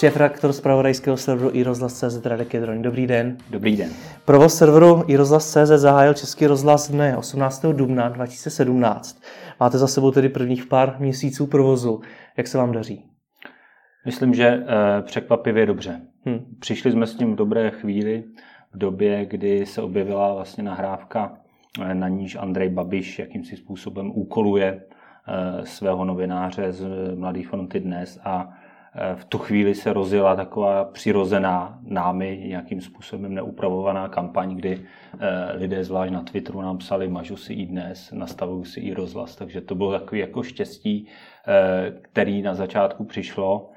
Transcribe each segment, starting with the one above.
šéf redaktor z pravodajského serveru iRozhlas.cz Radek Jedroň. Dobrý den. Dobrý den. Provoz serveru iRozhlas.cz zahájil Český rozhlas dne 18. dubna 2017. Máte za sebou tedy prvních pár měsíců provozu. Jak se vám daří? Myslím, že eh, překvapivě dobře. Hmm. Přišli jsme s tím v dobré chvíli, v době, kdy se objevila vlastně nahrávka, eh, na níž Andrej Babiš jakýmsi způsobem úkoluje eh, svého novináře z Mladé fronty dnes a v tu chvíli se rozjela taková přirozená námi nějakým způsobem neupravovaná kampaň, kdy lidé zvlášť na Twitteru nám psali mažu si i dnes, nastavuju si i rozhlas, takže to bylo takový jako štěstí, který na začátku přišlo.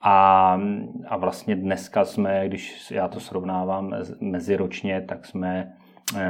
A, a vlastně dneska jsme, když já to srovnávám meziročně, tak jsme eh,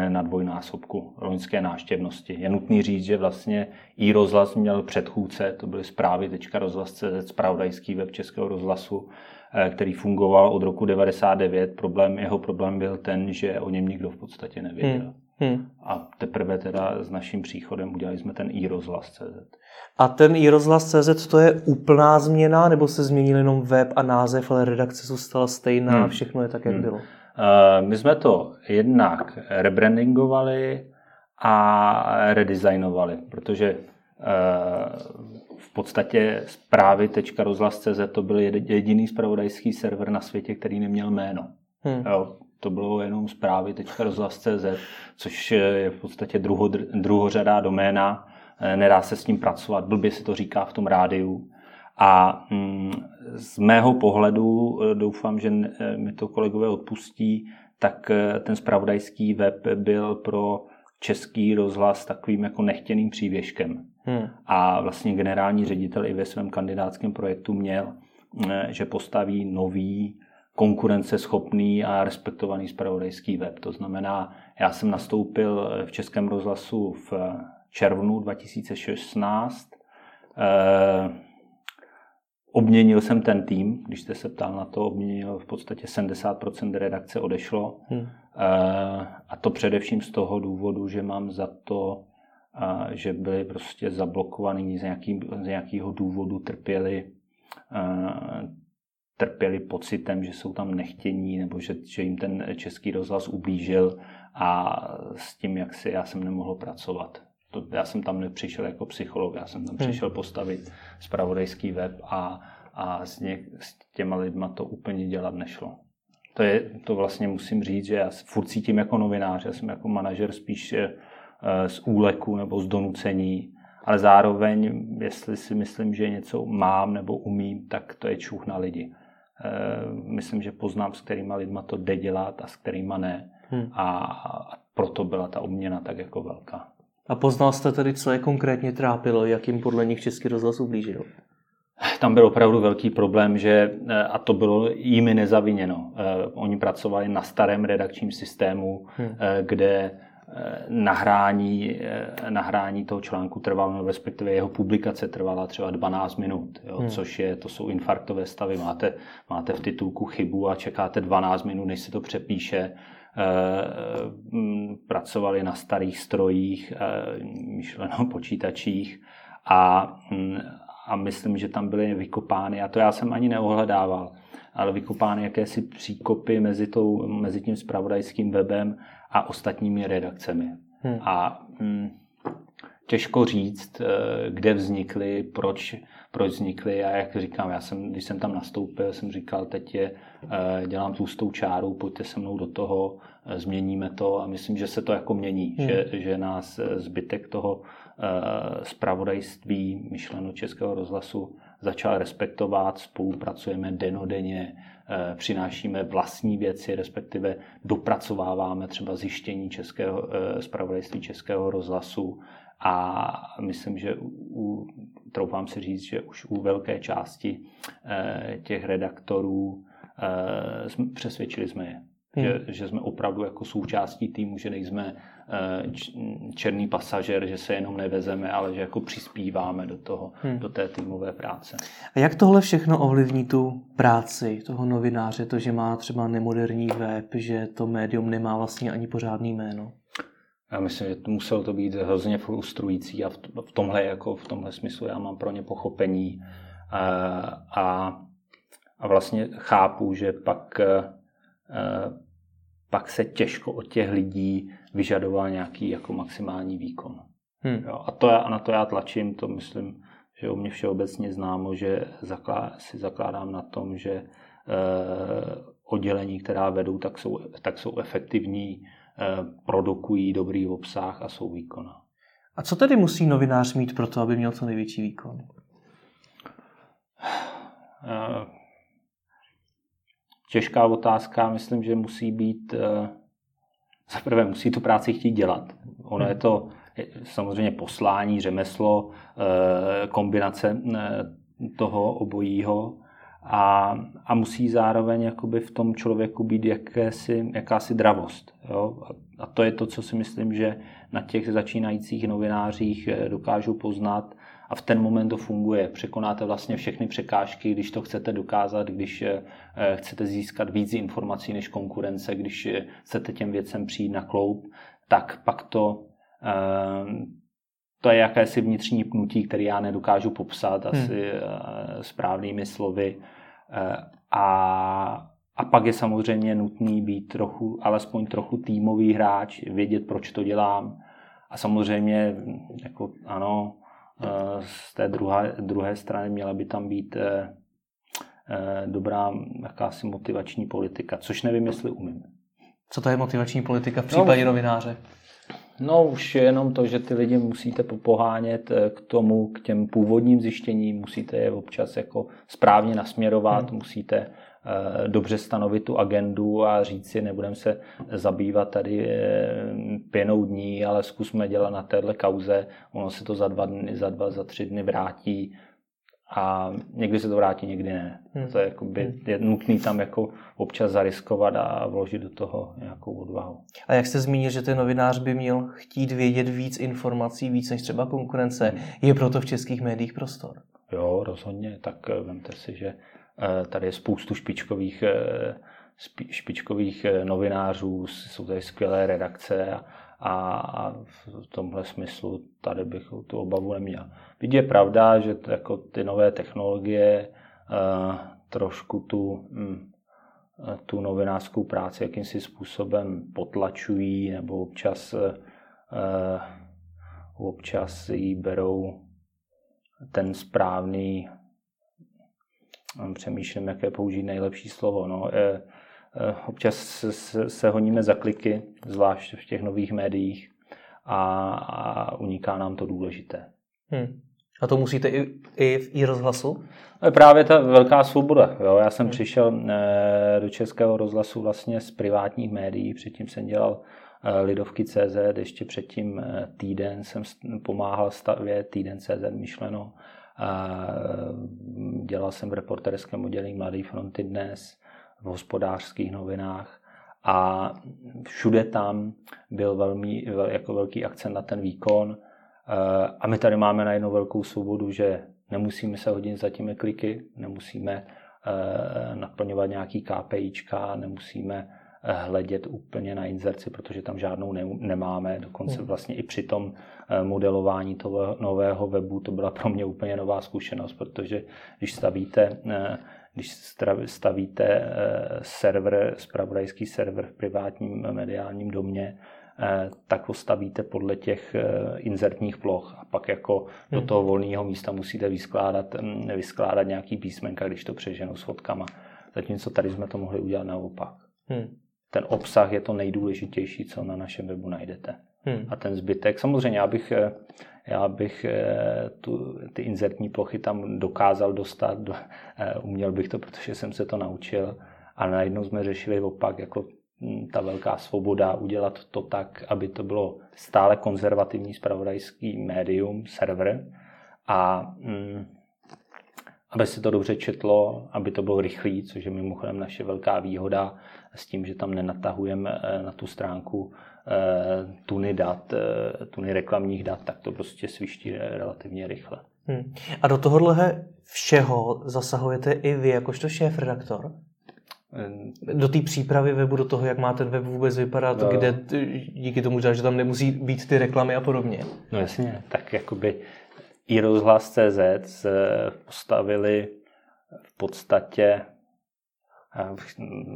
na dvojnásobku loňské náštěvnosti. Je nutný říct, že vlastně i rozhlas měl předchůdce, to byly zprávy tečka rozhlas.cz, spravodajský web Českého rozhlasu, eh, který fungoval od roku 99. Problém, jeho problém byl ten, že o něm nikdo v podstatě nevěděl. Hmm. Hmm. A teprve teda s naším příchodem udělali jsme ten i rozhlas.cz. A ten i rozhlas.cz to je úplná změna, nebo se změnil jenom web a název, ale redakce zůstala stejná hmm. a všechno je tak, jak hmm. bylo? Uh, my jsme to jednak rebrandingovali a redesignovali, protože uh, v podstatě zprávy.rozhlas.cz to byl jediný spravodajský server na světě, který neměl jméno. Hmm. Jo, to bylo jenom zprávy.rozhlas.cz, což je v podstatě druho, druhořadá doména, Eh, nedá se s tím pracovat, blbě se to říká v tom rádiu. A mm, z mého pohledu, eh, doufám, že eh, mi to kolegové odpustí, tak ten spravodajský web byl pro český rozhlas takovým jako nechtěným přívěškem. Hmm. A vlastně generální ředitel i ve svém kandidátském projektu měl, že postaví nový konkurenceschopný a respektovaný spravodajský web. To znamená, já jsem nastoupil v Českém rozhlasu v červnu 2016. Eh, obměnil jsem ten tým, když jste se ptal na to, obměnil v podstatě 70% redakce odešlo. Hmm. Eh, a to především z toho důvodu, že mám za to, eh, že byli prostě zablokovaní z, nějaký, z nějakého důvodu, trpěli, trpěli pocitem, že jsou tam nechtění nebo že, že jim ten český rozhlas ublížil a s tím, jak si já jsem nemohl pracovat to, já jsem tam nepřišel jako psycholog, já jsem tam hmm. přišel postavit spravodajský web a, a s, ně, s těma lidma to úplně dělat nešlo. To, je, to vlastně musím říct, že já furt cítím jako novinář, já jsem jako manažer spíš eh, z úleku nebo z donucení, ale zároveň, jestli si myslím, že něco mám nebo umím, tak to je čuch na lidi. Eh, myslím, že poznám, s kterýma lidma to jde dělat a s kterýma ne. Hmm. A, a proto byla ta obměna tak jako velká. A poznal jste tedy, co je konkrétně trápilo, jak jim podle nich Český rozhlas ublížil? Tam byl opravdu velký problém, že, eh, a to bylo jimi nezaviněno. Eh, oni pracovali na starém redakčním systému, hmm. Eh, kde nahrání, nahrání toho článku trvalo, no, respektive jeho publikace trvala třeba 12 minut, jo, hmm. což je, to jsou infarktové stavy. Máte, máte v titulku chybu a čekáte 12 minut, než se to přepíše pracovali na starých strojích, eh, myšleno počítačích a, mm, a myslím, že tam byly vykopány, a to já jsem ani neohledával, ale vykopány jakési příkopy mezi, tou, mezi tím spravodajským webem a ostatními redakcemi. Hmm. A mm, těžko říct, eh, kde vznikly, proč, proč vznikly. A jak říkám, já jsem, když jsem tam nastoupil, jsem říkal, teď je, eh, dělám tlustou čáru, pojďte se mnou do toho, eh, změníme to. A myslím, že se to jako mění, hmm. že, že nás zbytek toho spravodajství myšleno Českého rozhlasu začal respektovat, spolupracujeme denodenně, přinášíme vlastní věci, respektive dopracováváme třeba zjištění českého, spravodajství Českého rozhlasu, a myslím, že u, troufám si říct, že už u velké části eh, těch redaktorů eh, přesvědčili jsme je. Hmm. Že, že jsme opravdu jako součástí týmu, že nejsme eh, černý pasažer, že se jenom nevezeme, ale že jako přispíváme do toho, hmm. do té týmové práce. A jak tohle všechno ovlivní tu práci toho novináře, to, že má třeba nemoderní web, že to médium nemá vlastně ani pořádný jméno? Já myslím, že to muselo to být hrozně frustrující a v tomhle, jako v tomhle smyslu já mám pro ně pochopení. A, a a vlastně chápu, že pak, pak se těžko od těch lidí vyžadoval nějaký jako maximální výkon. Hmm. Jo, a, to já, a na to já tlačím, to myslím, že u mě všeobecně známo, že zaklá, si zakládám na tom, že eh, oddělení, která vedou, tak jsou, tak jsou efektivní, eh, produkují dobrý obsah a jsou výkona. A co tedy musí novinář mít pro to, aby měl co největší výkon? Eh, těžká otázka, myslím, že musí být, eh, za prvé musí tu práci chtít dělat. Ono hmm. je to samozřejmě poslání, řemeslo, eh, kombinace eh, toho obojího a, a musí zároveň jakoby v tom člověku být jakési, jakási dravost. Jo? A to je to, co si myslím, že na těch začínajících novinářích eh, dokážu poznat a v ten moment to funguje. Překonáte vlastně všechny překážky, když to chcete dokázat, když chcete získat víc informací než konkurence, když chcete těm věcem přijít na kloup, tak pak to Ehm, to je jakési vnitřní pnutí, který já nedokážu popsat asi hmm. správnými slovy. Eh, a, a pak je samozřejmě nutný být trochu, alespoň trochu týmový hráč, vědět, proč to dělám. A samozřejmě, jako ano, eh, z té druhé, druhé strany měla by tam být dobrá jakási motivační politika, což nevím, jestli umím. Co to je motivační politika v případě no, novináře? No už jenom to, že ty lidi musíte pohánět eh, k tomu, k těm původním zjištěním, musíte je občas jako správně nasměrovat, hmm. musíte eh, dobře stanovit tu agendu a říct si, nebudeme se zabývat tady eh, pěnou dní, ale zkusme dělat na téhle kauze, ono se to za dva dny, za dva, za tři dny vrátí, a někdy se to vrátí, někdy ne. Hmm. To je, jakoby, hmm. je nutný tam jako občas zariskovat a vložit do toho nějakou odvahu. A jak jste zmínil, že ten novinář by měl chtít vědět víc informací, víc než třeba konkurence, hmm. je proto v českých médiích prostor? Jo, rozhodně. Tak eh, vemte si, že eh, tady je spoustu špičkových eh, špičkových novinářů, jsou tady skvělé redakce a, a v tomhle smyslu tady bych tu obavu neměl. Byť je pravda, že to, jako ty nové technologie trošku tu, um, tu novinářskou práci jakýmsi způsobem potlačují nebo občas, občas jí berou ten správný, přemýšlím, jaké použít nejlepší slovo, no, je, občas se, se honíme za kliky, zvlášť v těch nových médiích a, a uniká nám to důležité. Hmm. A to musíte i, i v i rozhlasu? je právě ta velká svoboda. Jo. Já jsem hmm. přišel e, do Českého rozhlasu vlastně z privátních médií, předtím jsem dělal e, Lidovky CZ, ještě předtím e, týden jsem pomáhal stavět týden CZ myšleno. E, dělal jsem v reporterském oddělení Mladý fronty dnes, v hospodářských novinách a všude tam byl velmi, jako velký akcent na ten výkon. Eh, a my tady máme najednou velkou svobodu, že nemusíme se hodit za těmi kliky, nemusíme eh, naplňovat nějaký KPIčka, nemusíme hledět úplně na inzerci, protože tam žádnou ne, nemáme. Dokonce hmm. vlastně i při tom modelování toho nového webu to byla pro mě úplně nová zkušenost, protože když stavíte, když stavíte server, spravodajský server v privátním mediálním domě, Eh, tak ho stavíte podle těch eh, inzertních ploch a pak jako do hmm. toho volného místa musíte vyskládat, mm, vyskládat nějaký písmenka, když to přeženu s fotkama. Zatímco tady jsme to mohli udělat naopak. Hmm. Ten obsah je to nejdůležitější, co na našem webu najdete. Hmm. A ten zbytek, samozřejmě já bych, eh, já bych tu, ty inzertní plochy tam dokázal dostat, do, uměl bych to, protože jsem se to naučil, a najednou jsme řešili opak, jako Mm, ta velká svoboda udělat to tak, aby to bylo stále konzervativní spravodajský médium, server a mm, aby se to dobře četlo, aby to bylo rychlý, což je mimochodem naše velká výhoda s tím, že tam nenatahujeme eh, na tu stránku eh, tuny dat, eh, tuny reklamních dat, tak to prostě sviští relativně rychle. Hmm. A do tohohle všeho zasahujete i vy jakožto šéf-redaktor? do té přípravy webu, do toho, jak má ten web vůbec vypadat, no. kde díky tomu, že tam nemusí být ty reklamy a podobně. No jasně, tak jakoby i rozhlas CZ se postavili v podstatě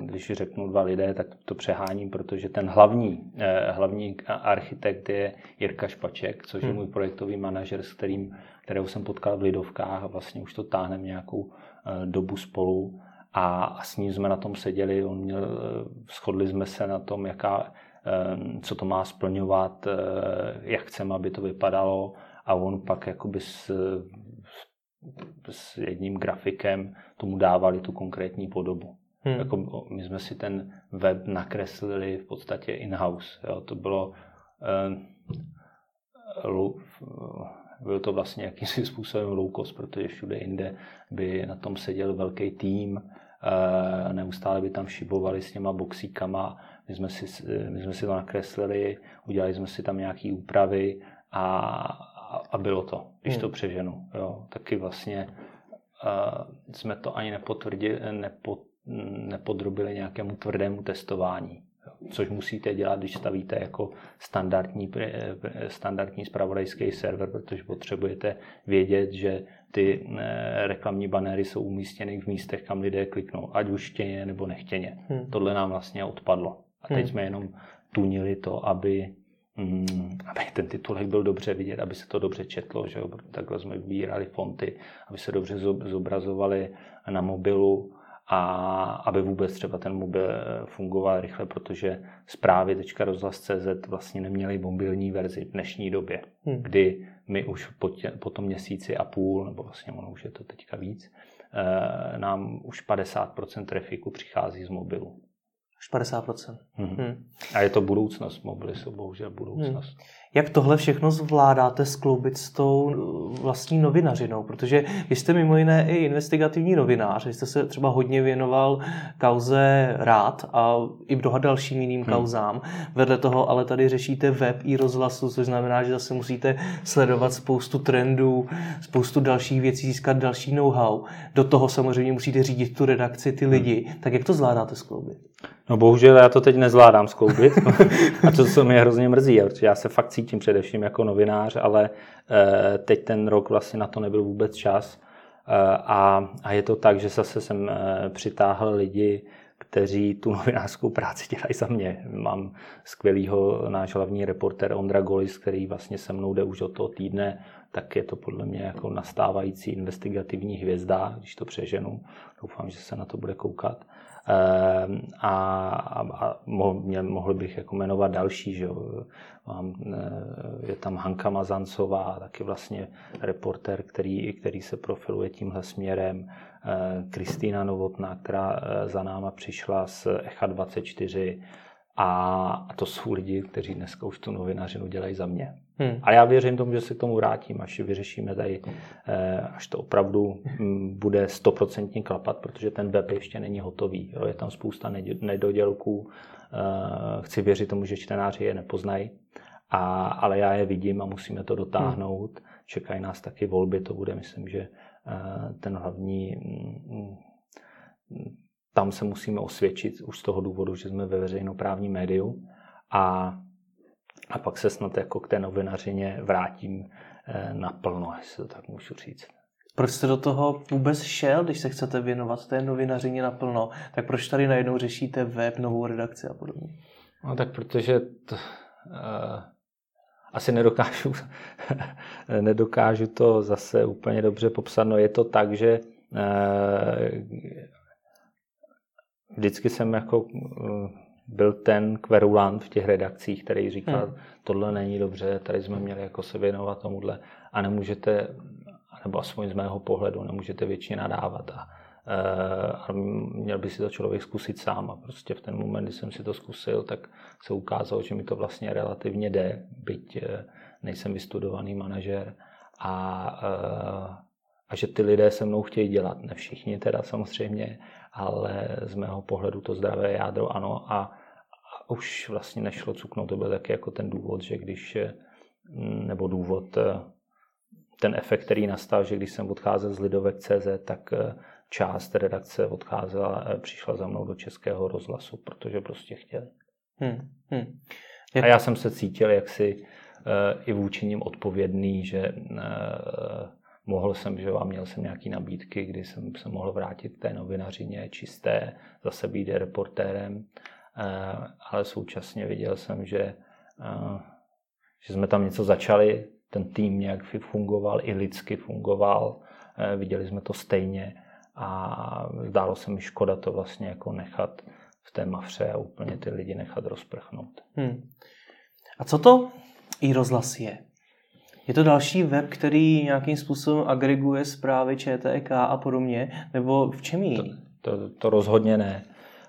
když řeknu dva lidé, tak to přeháním, protože ten hlavní, eh, hlavní architekt je Jirka Špaček, což je hmm. můj projektový manažer, s kterým, kterého jsem potkal v Lidovkách a vlastně už to táhneme nějakou eh, dobu spolu a, s ním jsme na tom seděli, on měl, eh, shodli jsme se na tom, jaká, co to má splňovat, jak chceme, aby to vypadalo a on pak jakoby s, s jedním grafikem tomu dávali tu konkrétní podobu. Hmm. Jako my jsme si ten web nakreslili v podstatě in-house. Jo. To bylo eh, byl to vlastně jakýmsi způsobem low cost, protože všude jinde by na tom seděl velký tým, eh, neustále by tam šibovali s těma boxíkama, my jsme si, my jsme si to nakreslili, udělali jsme si tam nějaké úpravy a, a bylo to, když hmm. to přeženu. Jo. Taky vlastně uh, jsme to ani nepotvrdili, nepot, nepodrobili nějakému tvrdému testování. Což musíte dělat, když stavíte jako standardní, standardní spravodajský server, protože potřebujete vědět, že ty eh, reklamní banéry jsou umístěny v místech, kam lidé kliknou, ať už chtěně nebo nechtěně. Hmm. Tohle nám vlastně odpadlo. A teď hmm. jsme jenom tunili to, aby, mm, aby ten titulek byl dobře vidět, aby se to dobře četlo. Že jo? Takhle jsme vybírali fonty, aby se dobře zobrazovali na mobilu a aby vůbec třeba ten mobil fungoval rychle, protože zprávy.rozhlas.cz vlastně neměly mobilní verzi v dnešní době, hmm. kdy my už po, tě, po tom měsíci a půl, nebo vlastně ono už je to teďka víc, eh, nám už 50% trafiku přichází z mobilu. Až 50%. Hmm. Hmm. A je to budoucnost, mobily jsou bohužel budoucnost. Hmm. Jak tohle všechno zvládáte skloubit s tou vlastní novinařinou? Protože vy jste mimo jiné i investigativní novinář, vy jste se třeba hodně věnoval kauze rád a i mnoha dalším jiným hmm. kauzám. Vedle toho ale tady řešíte web i rozhlasu, což znamená, že zase musíte sledovat spoustu trendů, spoustu dalších věcí, získat další know-how. Do toho samozřejmě musíte řídit tu redakci, ty lidi. Hmm. Tak jak to zvládáte skloubit? No bohužel já to teď nezvládám skloubit a to, co mě hrozně mrzí, protože já se fakt cítím především jako novinář, ale eh, teď ten rok vlastně na to nebyl vůbec čas eh, a, a je to tak, že zase jsem eh, přitáhl lidi, kteří tu novinářskou práci dělají za mě. Mám skvělýho náš hlavní reporter Ondra Golis, který vlastně se mnou jde už od toho týdne, tak je to podle mě jako nastávající investigativní hvězda, když to přeženu. Doufám, že se na to bude koukat. Ehm, a, a, a mohl bych jako jmenovat další, že jo. Mám, eh, je tam Hanka Mazancová, taky vlastně reporter, který, který se profiluje tímhle směrem. Eh, Kristýna Novotná, která eh, za náma přišla z Echa 24 a to jsou lidi, kteří dneska už tu novinařinu dělají za mě. Hmm. A já věřím tomu, že se k tomu vrátím, až vyřešíme tady, eh, až to opravdu hm, bude stoprocentně klapat, protože ten web ještě není hotový. Jo. Je tam spousta nedodělků. Eh, chci věřit tomu, že čtenáři je nepoznají, a, ale já je vidím a musíme to dotáhnout. Hmm. Čekají nás taky volby, to bude, myslím, že eh, ten hlavní hm, hm, tam se musíme osvědčit už z toho důvodu, že jsme ve veřejnoprávním médiu a, a pak se snad jako k té novinařině vrátím eh, naplno, jestli to tak můžu říct. Proč jste do toho vůbec šel, když se chcete věnovat té novinařině naplno? Tak proč tady najednou řešíte web, novou redakci a podobně? No tak protože to, uh, asi nedokážu, nedokážu to zase úplně dobře popsat. No je to tak, že uh, vždycky jsem jako eh, byl ten kverulant v těch redakcích, který říkal, hmm. tohle není dobře, tady jsme měli jako se věnovat tomuhle a nemůžete, nebo aspoň z mého pohledu, nemůžete většině nadávat a, eh, a měl by si to člověk zkusit sám. A prostě v ten moment, kdy jsem si to zkusil, tak se ukázalo, že mi to vlastně relativně jde, byť eh, nejsem vystudovaný manažer. A, a že ty lidé se mnou chtějí dělat, ne všichni teda samozřejmě, ale z mého pohledu to zdravé jádro ano a, a už vlastně nešlo cuknout. To byl taky jako ten důvod, že když, mm, nebo důvod, eh, ten efekt, který nastal, že když jsem odcházel z Lidovek.cz, tak eh, část redakce odcházela, eh, přišla za mnou do českého rozhlasu, protože prostě chtěli. Hmm, hmm. A já jsem se cítil jaksi i vůči ním odpovědný, že mohl jsem, že a měl jsem nějaké nabídky, kdy jsem se mohl vrátit k té novinařině čisté, zase být reportérem, ale současně viděl jsem, že, že jsme tam něco začali, ten tým nějak fungoval, i lidsky fungoval, viděli jsme to stejně a zdálo se mi škoda to vlastně jako nechat v té mafře a úplně ty lidi nechat rozprchnout. Hmm. A co to i rozhlas je? Je to další web, který nějakým způsobem agreguje zprávy ČTK a podobně? Nebo v čem je to, to, to rozhodně ne.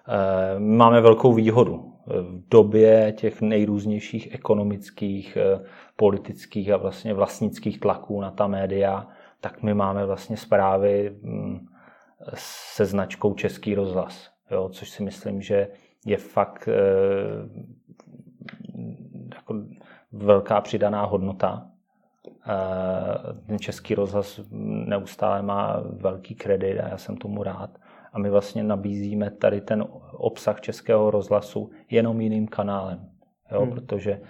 Eh, máme velkou výhodu. V době těch nejrůznějších ekonomických, eh, politických a vlastně vlastnických tlaků na ta média, tak my máme vlastně zprávy hm, se značkou Český rozhlas, jo, což si myslím, že je fakt jako velká přidaná hodnota. Ten Český rozhlas neustále má velký kredit a já jsem tomu rád. A my vlastně nabízíme tady ten obsah Českého rozhlasu jenom jiným kanálem, jo, hmm. protože e,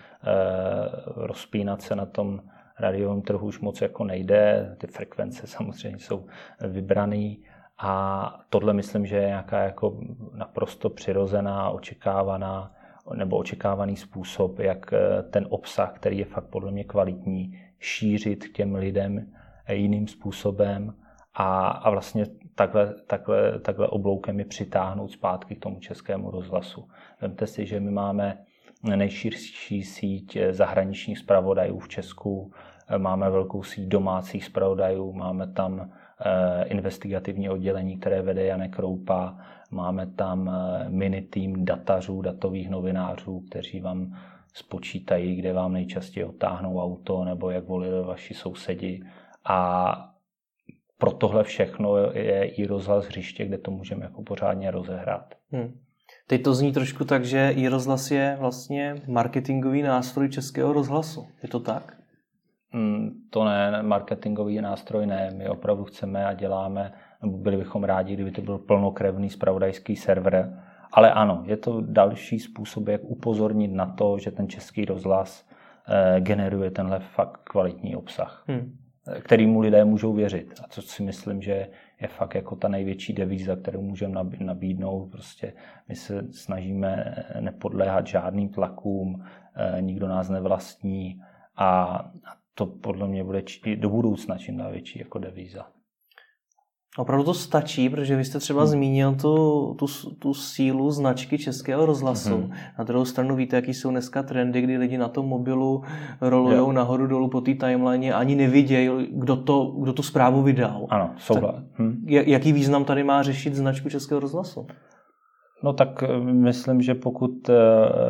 rozpínat se na tom radiovém trhu už moc jako nejde, ty frekvence samozřejmě jsou vybrané a tohle myslím, že je nějaká jako naprosto přirozená, očekávaná nebo očekávaný způsob, jak eh, ten obsah, který je fakt podle mě kvalitní, šířit k těm lidem jiným způsobem a, a vlastně takhle, takhle, takhle obloukem je přitáhnout zpátky k tomu českému rozhlasu. Vemte si, že my máme nejširší síť eh, zahraničních zpravodajů v Česku, máme velkou síť domácích zpravodajů, máme tam Eh, investigativní oddělení, které vede Janek Roupa. Máme tam eh, mini tým datařů, datových novinářů, kteří vám spočítají, kde vám nejčastěji otáhnou auto nebo jak volili vaši sousedi. A pro tohle všechno je i rozhlas hřiště, kde to můžeme jako pořádně rozehrát. Hmm. Teď to zní trošku tak, že i rozhlas je vlastně marketingový nástroj českého rozhlasu. Je to tak? Mm, to ne, marketingový nástroj ne. My opravdu chceme a děláme, nebo byli bychom rádi, kdyby to byl plnokrevný spravodajský server. Ale ano, je to další způsob, jak upozornit na to, že ten český rozhlas eh, generuje tenhle fakt kvalitní obsah, hmm. Kterýmu lidé můžou věřit. A co si myslím, že je fakt jako ta největší devíza, kterou můžeme nabídnout. Prostě my se snažíme nepodléhat žádným tlakům, eh, nikdo nás nevlastní a to podle mě bude do budoucna čím dál větší jako devíza. Opravdu to stačí, protože vy jste třeba hmm. zmínil tu, tu, tu sílu značky českého rozhlasu. Hmm. Na druhou stranu víte, jaký jsou dneska trendy, kdy lidi na tom mobilu rolují nahoru dolů po té timeline ani nevidějí, kdo, to, kdo tu zprávu vydal. Ano, souhlas. Hmm. Jaký význam tady má řešit značku českého rozhlasu? No tak eh, myslím, že pokud eh,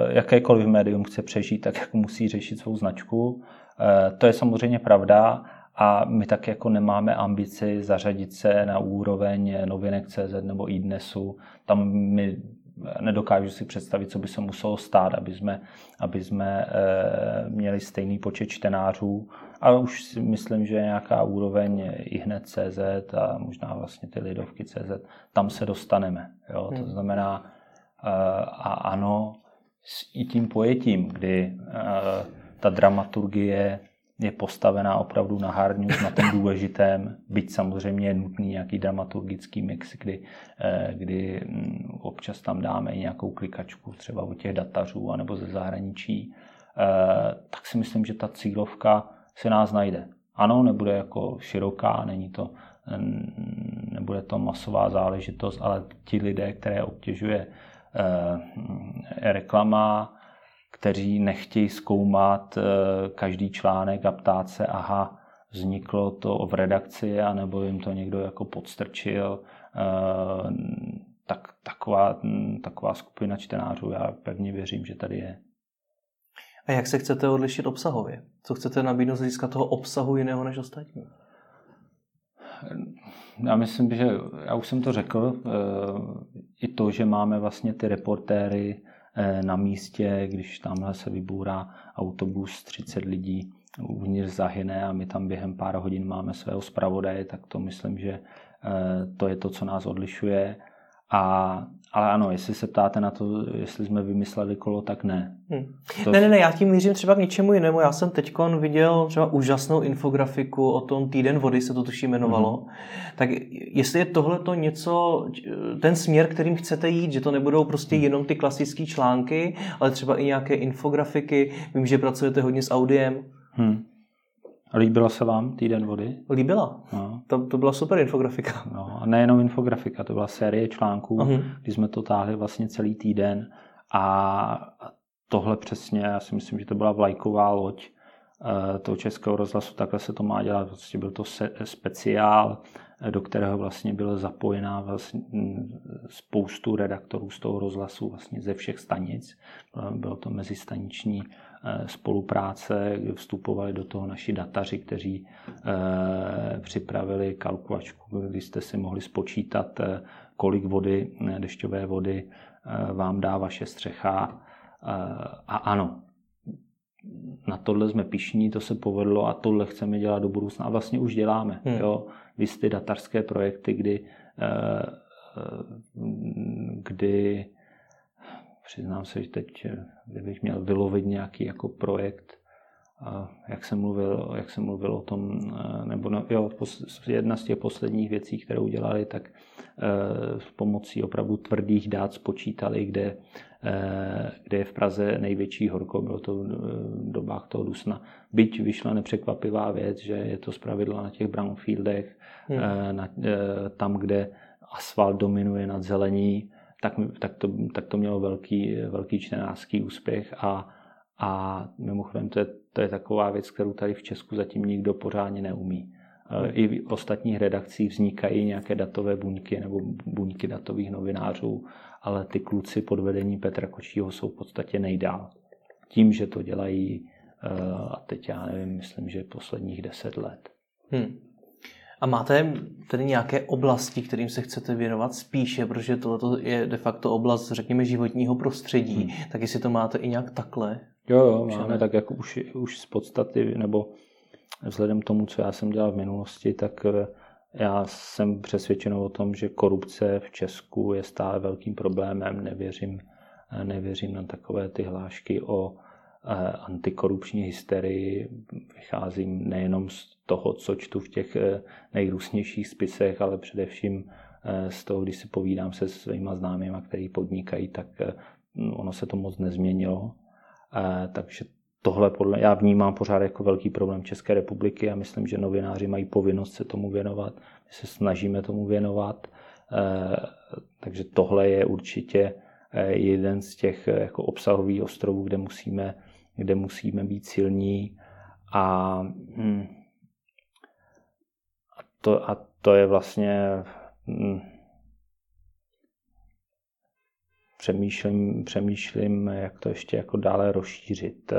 jakékoliv médium chce přežít, tak jako musí řešit svou značku. Eh, to je samozřejmě pravda a my tak jako nemáme ambici zařadit se na úroveň novinek CZ nebo iDnesu. Tam my nedokážu si představit, co by se muselo stát, aby jsme, aby jsme měli stejný počet čtenářů. Ale už si myslím, že nějaká úroveň i hned CZ a možná vlastně ty lidovky CZ, tam se dostaneme. Jo? To hmm. znamená, a ano, i tím pojetím, kdy ta dramaturgie je postavená opravdu na hard news, na tom důležitém, byť samozřejmě je nutný nějaký dramaturgický mix, kdy, eh, kdy mm, občas tam dáme i nějakou klikačku třeba od těch datařů anebo ze zahraničí, eh, tak si myslím, že ta cílovka se nás najde. Ano, nebude jako široká, není to, nebude to masová záležitost, ale ti lidé, které obtěžuje eh, reklama, kteří nechtějí zkoumat eh, každý článek a ptát se, aha, vzniklo to v redakci, anebo jim to někdo jako podstrčil, eh, tak taková, taková skupina čtenářů, já pevně věřím, že tady je. A jak se chcete odlišit obsahově? Co chcete nabídnout z hlediska toho obsahu jiného než ostatní? Já myslím, že já už jsem to řekl, eh, i to, že máme vlastně ty reportéry na místě, když tamhle se vybourá autobus, 30 lidí uvnitř zahyne a my tam během pár hodin máme svého zpravodaje, tak to myslím, že eh, to je to, co nás odlišuje. A, ale ano, jestli se ptáte na to, jestli jsme vymysleli kolo, tak ne. Hmm. To... Ne, ne, ne, já tím mířím třeba k něčemu jinému. Já jsem teď viděl třeba úžasnou infografiku o tom týden vody, se to tuším jmenovalo. Hmm. Tak jestli je tohle to něco, ten směr, kterým chcete jít, že to nebudou prostě hmm. jenom ty klasické články, ale třeba i nějaké infografiky. Vím, že pracujete hodně s audiem. Hmm. Líbila se vám týden vody? Líbila. No. To, to byla super infografika. No, a nejenom infografika, to byla série článků, uh-huh. kdy jsme to táhli vlastně celý týden a tohle přesně, já si myslím, že to byla vlajková loď uh, toho českého rozhlasu, takhle se to má dělat, vlastně byl to se, speciál, do kterého vlastně byla zapojená vlastně spoustu redaktorů z toho rozhlasu vlastně ze všech stanic. Bylo to mezistaniční Eh, spolupráce, vstupovali do toho naši dataři, kteří eh, připravili kalkulačku, kdy jste si mohli spočítat, eh, kolik vody, dešťové vody vám dá vaše střecha. A ano, na tohle jsme pišní, to se povedlo a tohle chceme dělat do budoucna a vlastně už děláme. Hmm. Jo? Vy ty datarské projekty, kdy, kdy přiznám se, že teď, kdybych měl vylovit nějaký jako projekt, jak jsem mluvil, jak jsem mluvil o tom, nebo no, jo, jedna z těch posledních věcí, které udělali, tak s pomocí opravdu tvrdých dát spočítali, kde, kde je v Praze největší horko, bylo to v dobách toho Dusna. Byť vyšla nepřekvapivá věc, že je to zpravidla na těch brownfieldech, hmm. na, tam, kde asfalt dominuje nad zelení, tak, tak, to, tak to mělo velký, velký čtenářský úspěch a, a mimochodem to je, to je taková věc, kterou tady v Česku zatím nikdo pořádně neumí. E, I v ostatních redakcích vznikají nějaké datové buňky nebo buňky datových novinářů, ale ty kluci pod vedením Petra Kočího jsou v podstatě nejdál. Tím, že to dělají, e, a teď já nevím, myslím, že posledních deset let. Hmm. A máte tedy nějaké oblasti, kterým se chcete věnovat spíše, protože tohle je de facto oblast, řekněme, životního prostředí, hmm. tak jestli to máte i nějak takhle? Jo, jo, máme tak jako už, už z podstaty, nebo vzhledem k tomu, co já jsem dělal v minulosti, tak eh, já jsem přesvědčen o tom, že korupce v Česku je stále velkým problémem. Nevěřím, eh, nevěřím na takové ty hlášky o antikorupční hysterii. Vycházím nejenom z toho, co čtu v těch eh, nejrůznějších spisech, ale především eh, z toho, když si povídám se svýma známými, kteří podnikají, tak eh, ono se to moc nezměnilo. Takže tohle podle, já vnímám pořád jako velký problém České republiky a myslím, že novináři mají povinnost se tomu věnovat. My se snažíme tomu věnovat. Takže tohle je určitě jeden z těch jako obsahových ostrovů, kde musíme kde musíme být silní a, hm, a, to, a to je vlastně hm, přemýšlím, přemýšlím, jak to ještě jako dále rozšířit.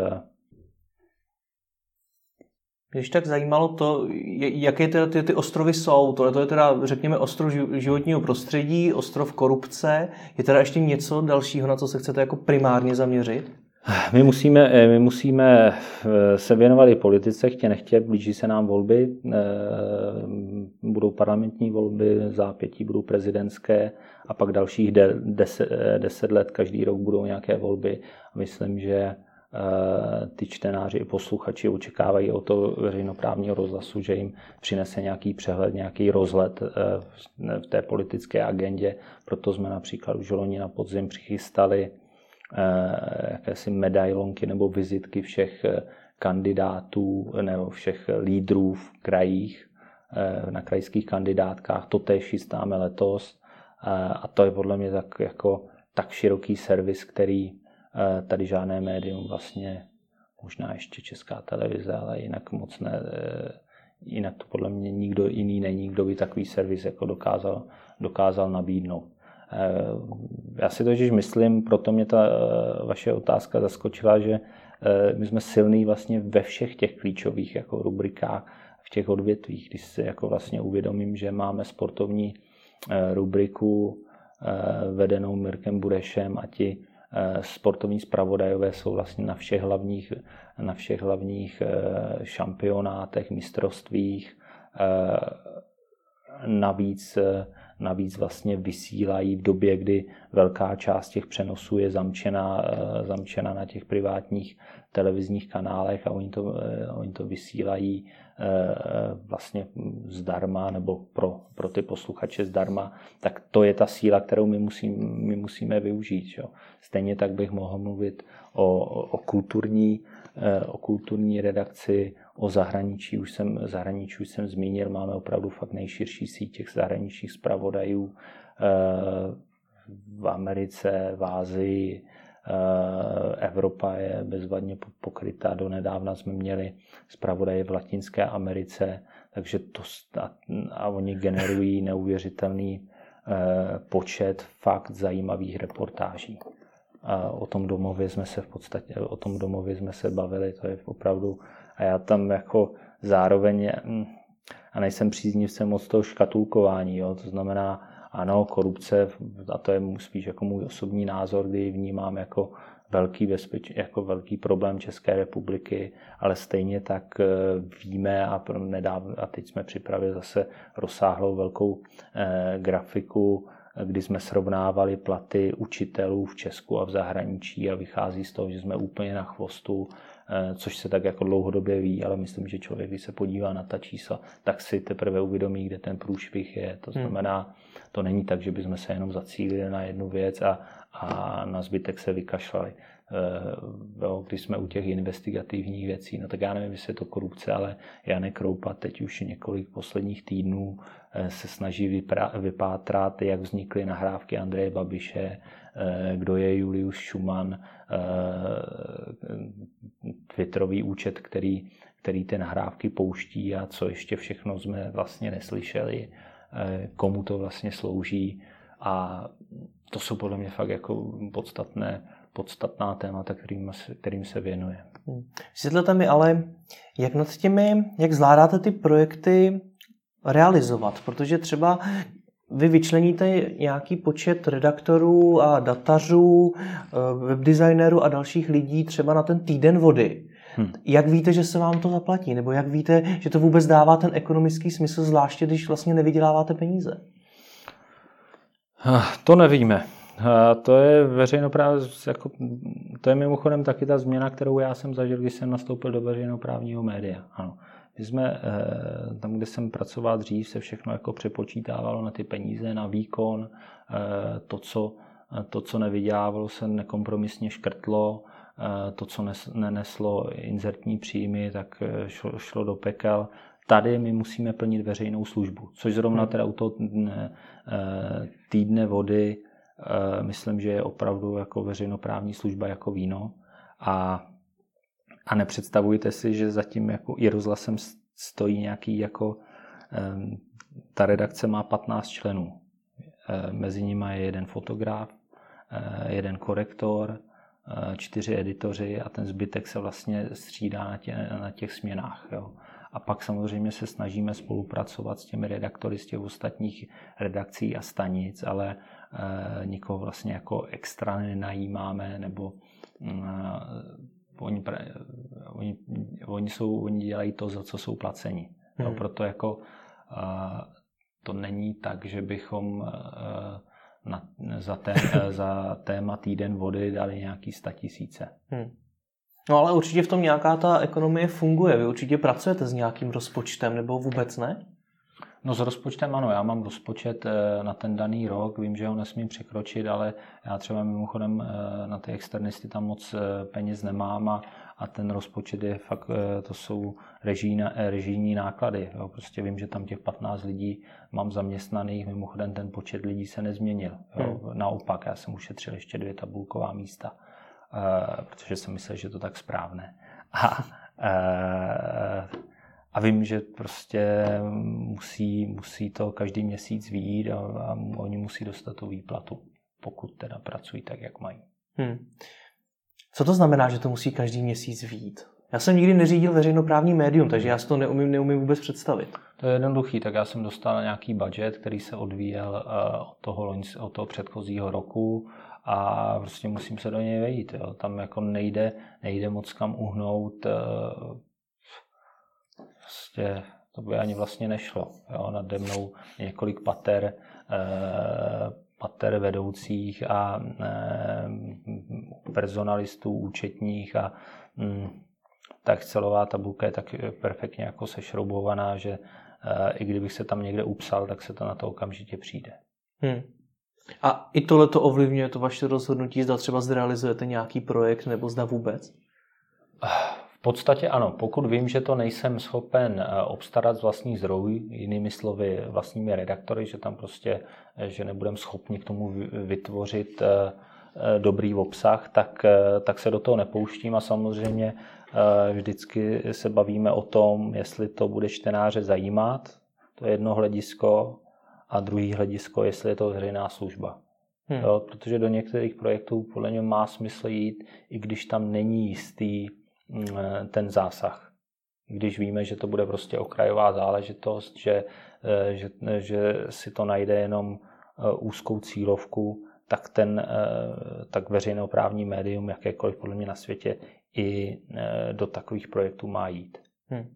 Když tak zajímalo to, jaké ty, ty, ty ostrovy jsou. Tohle to je teda, řekněme, ostrov životního prostředí, ostrov korupce. Je teda ještě něco dalšího, na co se chcete jako primárně zaměřit? My musíme, eh, my musíme eh, se věnovat i politice, chtě nechtě, blíží se nám volby, eh, budou parlamentní volby, zápětí budou prezidentské a pak dalších deset, deset let, každý rok budou nějaké volby. Myslím, že ty čtenáři i posluchači očekávají o to veřejnoprávního rozhlasu, že jim přinese nějaký přehled, nějaký rozhled v té politické agendě. Proto jsme například už loni na podzim přichystali jakési medailonky nebo vizitky všech eh, kandidátů nebo všech lídrů v krajích, eh, na krajských kandidátkách. To též chystáme letos a to je podle mě tak, jako, tak široký servis, který tady žádné médium vlastně, možná ještě česká televize, ale jinak moc ne, jinak to podle mě nikdo jiný není, kdo by takový servis jako dokázal, dokázal nabídnout. Eh, já si totiž myslím, proto mě ta eh, vaše otázka zaskočila, že eh, my jsme silní vlastně ve všech těch klíčových jako rubrikách, v těch odvětvích, když si jako vlastně uvědomím, že máme sportovní rubriku vedenou Mirkem Burešem a ti sportovní zpravodajové jsou vlastně na všech hlavních, na všech hlavních šampionátech, mistrovstvích. Navíc navíc vlastně vysílají v době, kdy velká část těch přenosů je zamčena, zamčena na těch privátních televizních kanálech a oni to, oni to vysílají vlastně zdarma nebo pro, pro ty posluchače zdarma, tak to je ta síla, kterou my, musím, my musíme využít. Jo. Stejně tak bych mohl mluvit o, o, kulturní, o kulturní redakci, o zahraničí už jsem, zahraničí už jsem zmínil, máme opravdu fakt nejširší síť těch zahraničních zpravodajů v Americe, v Ázii, Eh, Evropa je bezvadně pokrytá. Donedávna jsme měli zpravodaje v Latinské Americe, takže to a, a oni generují neuvěřitelný eh, počet fakt zajímavých reportáží. A o tom domově jsme se v podstatě, o tom domově jsme se bavili, to je opravdu, a já tam jako zároveň, hm, a nejsem příznivcem moc toho škatulkování, jo, to znamená, ano, korupce, a to je spíš jako můj osobní názor, kdy vnímám jako velký, bezpeč, jako velký problém České republiky, ale stejně tak eh, víme a, nedávno, a teď jsme připravili zase rozsáhlou velkou eh, grafiku, kdy jsme srovnávali platy učitelů v Česku a v zahraničí a vychází z toho, že jsme úplně na chvostu, eh, což se tak jako dlouhodobě ví, ale myslím, že člověk, když se podívá na ta čísla, tak si teprve uvědomí, kde ten průšvih je. To hmm. znamená, to není tak, že bychom se jenom zacílili na jednu věc a, a na zbytek se vykašlali. Eh, když jsme u těch investigativních věcí, no tak já nevím, jestli je to korupce, ale Janek Kroupa teď už několik posledních týdnů eh, se snaží vypátrat, jak vznikly nahrávky Andreje Babiše, eh, kdo je Julius Schumann, Twitterový účet, který, který ty nahrávky pouští a co ještě všechno jsme vlastně neslyšeli komu to vlastně slouží. A to jsou podle mě fakt jako podstatné, podstatná témata, kterým, kterým se věnuje. Hmm. Vysvětlete mi ale, jak nad těmi, jak zvládáte ty projekty realizovat, protože třeba vy vyčleníte nějaký počet redaktorů a datařů, eh, webdesignerů a dalších lidí třeba na ten týden vody. Hmm. Jak víte, že se vám to zaplatí? Nebo jak víte, že to vůbec dává ten ekonomický smysl, zvláště když vlastně nevyděláváte peníze? Ah, to nevíme. A to je veřejnoprávní, jako, to je mimochodem taky ta změna, kterou já jsem zažil, když jsem nastoupil do veřejnoprávního média. Ano. My jsme, eh, tam, kde jsem pracoval dřív, se všechno jako přepočítávalo na ty peníze, na výkon, eh, to, co, to, co nevydělávalo, se nekompromisně škrtlo, Eh, to, co neneslo inzertní příjmy, tak šlo, šlo do pekel. Tady my musíme plnit veřejnou službu, což zrovna hmm. teda u toho týdne vody myslím, že je opravdu jako veřejnoprávní služba jako víno. A, a nepředstavujte si, že zatím jako i rozhlasem stojí nějaký jako ta redakce má 15 členů. Mezi nimi je jeden fotograf, jeden korektor, Eh, čtyři editoři a ten zbytek se vlastně střídá na, tě, na těch směnách. Jo. A pak samozřejmě se snažíme spolupracovat s těmi redaktory z těch ostatních redakcí a stanic, ale e, nikoho vlastně jako extra nenajímáme, nebo e, oni, oni, oni, jsou, oni dělají to, za co jsou placeni. Hmm. Jo, proto jako e, to není tak, že bychom e, na, za, té, za téma týden vody dali nějaký tisíce. Hmm. No ale určitě v tom nějaká ta ekonomie funguje. Vy určitě pracujete s nějakým rozpočtem, nebo vůbec ne? No s rozpočtem ano, já mám rozpočet eh, na ten daný rok, vím, že ho nesmím překročit, ale já třeba mimochodem eh, na ty externisty tam moc eh, peněz nemám a, a ten rozpočet je fakt, to jsou režijní, režijní náklady. Jo. Prostě vím, že tam těch 15 lidí mám zaměstnaných, mimochodem ten počet lidí se nezměnil. Jo. Hmm. Naopak, já jsem ušetřil ještě dvě tabulková místa, protože jsem myslel, že to tak správné. A, a vím, že prostě musí, musí to každý měsíc výjít a, a oni musí dostat tu výplatu, pokud teda pracují tak, jak mají. Hmm. Co to znamená, že to musí každý měsíc výjít? Já jsem nikdy neřídil veřejnoprávní médium, takže já si to neumím, neumím vůbec představit. To je jednoduchý, tak já jsem dostal nějaký budget, který se odvíjel eh, od toho, od toho předchozího roku a prostě musím se do něj vejít. Jo. Tam jako nejde, nejde moc kam uhnout eh, prostě to by ani vlastně nešlo. Jo, nade mnou několik pater pater vedoucích a personalistů, účetních a mm, tak celová tabulka je tak perfektně jako sešroubovaná, že i kdybych se tam někde upsal, tak se to na to okamžitě přijde. Hmm. A i tohle to ovlivňuje to vaše rozhodnutí, zda třeba zrealizujete nějaký projekt nebo zda vůbec? V podstatě ano. Pokud vím, že to nejsem schopen eh, obstarat z vlastních zdrojů, jinými slovy vlastními redaktory, že tam prostě, eh, že nebudem schopni k tomu vytvořit eh, dobrý obsah, tak, tak se do toho nepouštím a samozřejmě vždycky se bavíme o tom, jestli to bude čtenáře zajímat, to je jedno hledisko, a druhý hledisko, jestli je to veřejná služba. Hmm. Jo, protože do některých projektů podle mě má smysl jít, i když tam není jistý mm, ten zásah. Když víme, že to bude prostě okrajová záležitost, že, eh, že, že si to najde jenom eh, úzkou cílovku, tak, ten, eh, tak veřejnoprávní médium, jakékoliv podle mě na světě, i do takových projektů má jít. Hmm.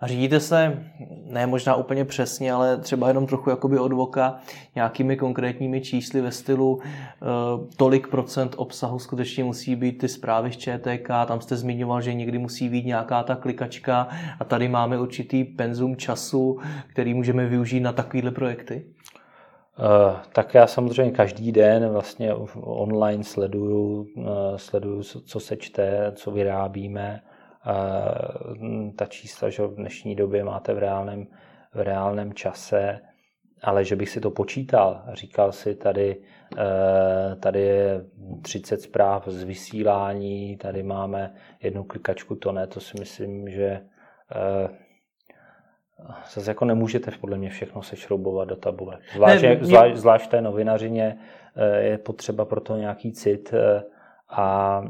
A řídíte se, ne možná úplně přesně, ale třeba jenom trochu jakoby od voka, nějakými konkrétními čísly ve stylu uh, tolik procent obsahu skutečně musí být ty zprávy z ČTK, tam jste zmiňoval, že někdy musí být nějaká ta klikačka a tady máme určitý penzum času, který můžeme využít na takovéhle projekty? Uh, tak já samozřejmě každý den vlastně online sleduju, uh, sleduju, co se čte, co vyrábíme ta čísla, že v dnešní době máte v reálném, v reálném čase, ale že bych si to počítal říkal si tady, eh, tady je 30 zpráv z vysílání, tady máme jednu klikačku, to ne, to si myslím, že eh, zase jako nemůžete podle mě všechno sešroubovat do tabule. Zvlášť, ne, mě... zvlášť, zvlášť té novinařině eh, je potřeba pro to nějaký cit a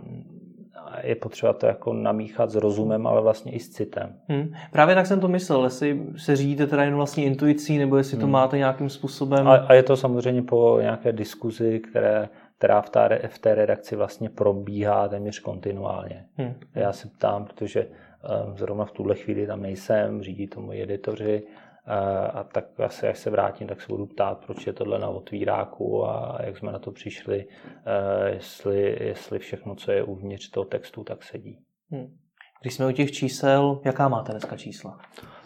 je potřeba to jako namíchat s rozumem, ale vlastně i s citem. Hmm. Právě tak jsem to myslel, jestli se řídíte teda jen vlastní intuicí, nebo jestli to hmm. máte nějakým způsobem... A, a je to samozřejmě po nějaké diskuzi, které, která v té, v té redakci vlastně probíhá téměř kontinuálně. Hmm. Já se ptám, protože um, zrovna v tuhle chvíli tam nejsem, řídí to moji editoři, a tak asi až se vrátím, tak se budu ptát, proč je tohle na otvíráku a jak jsme na to přišli, jestli, jestli všechno, co je uvnitř toho textu, tak sedí. Hmm. Když jsme u těch čísel, jaká máte dneska čísla?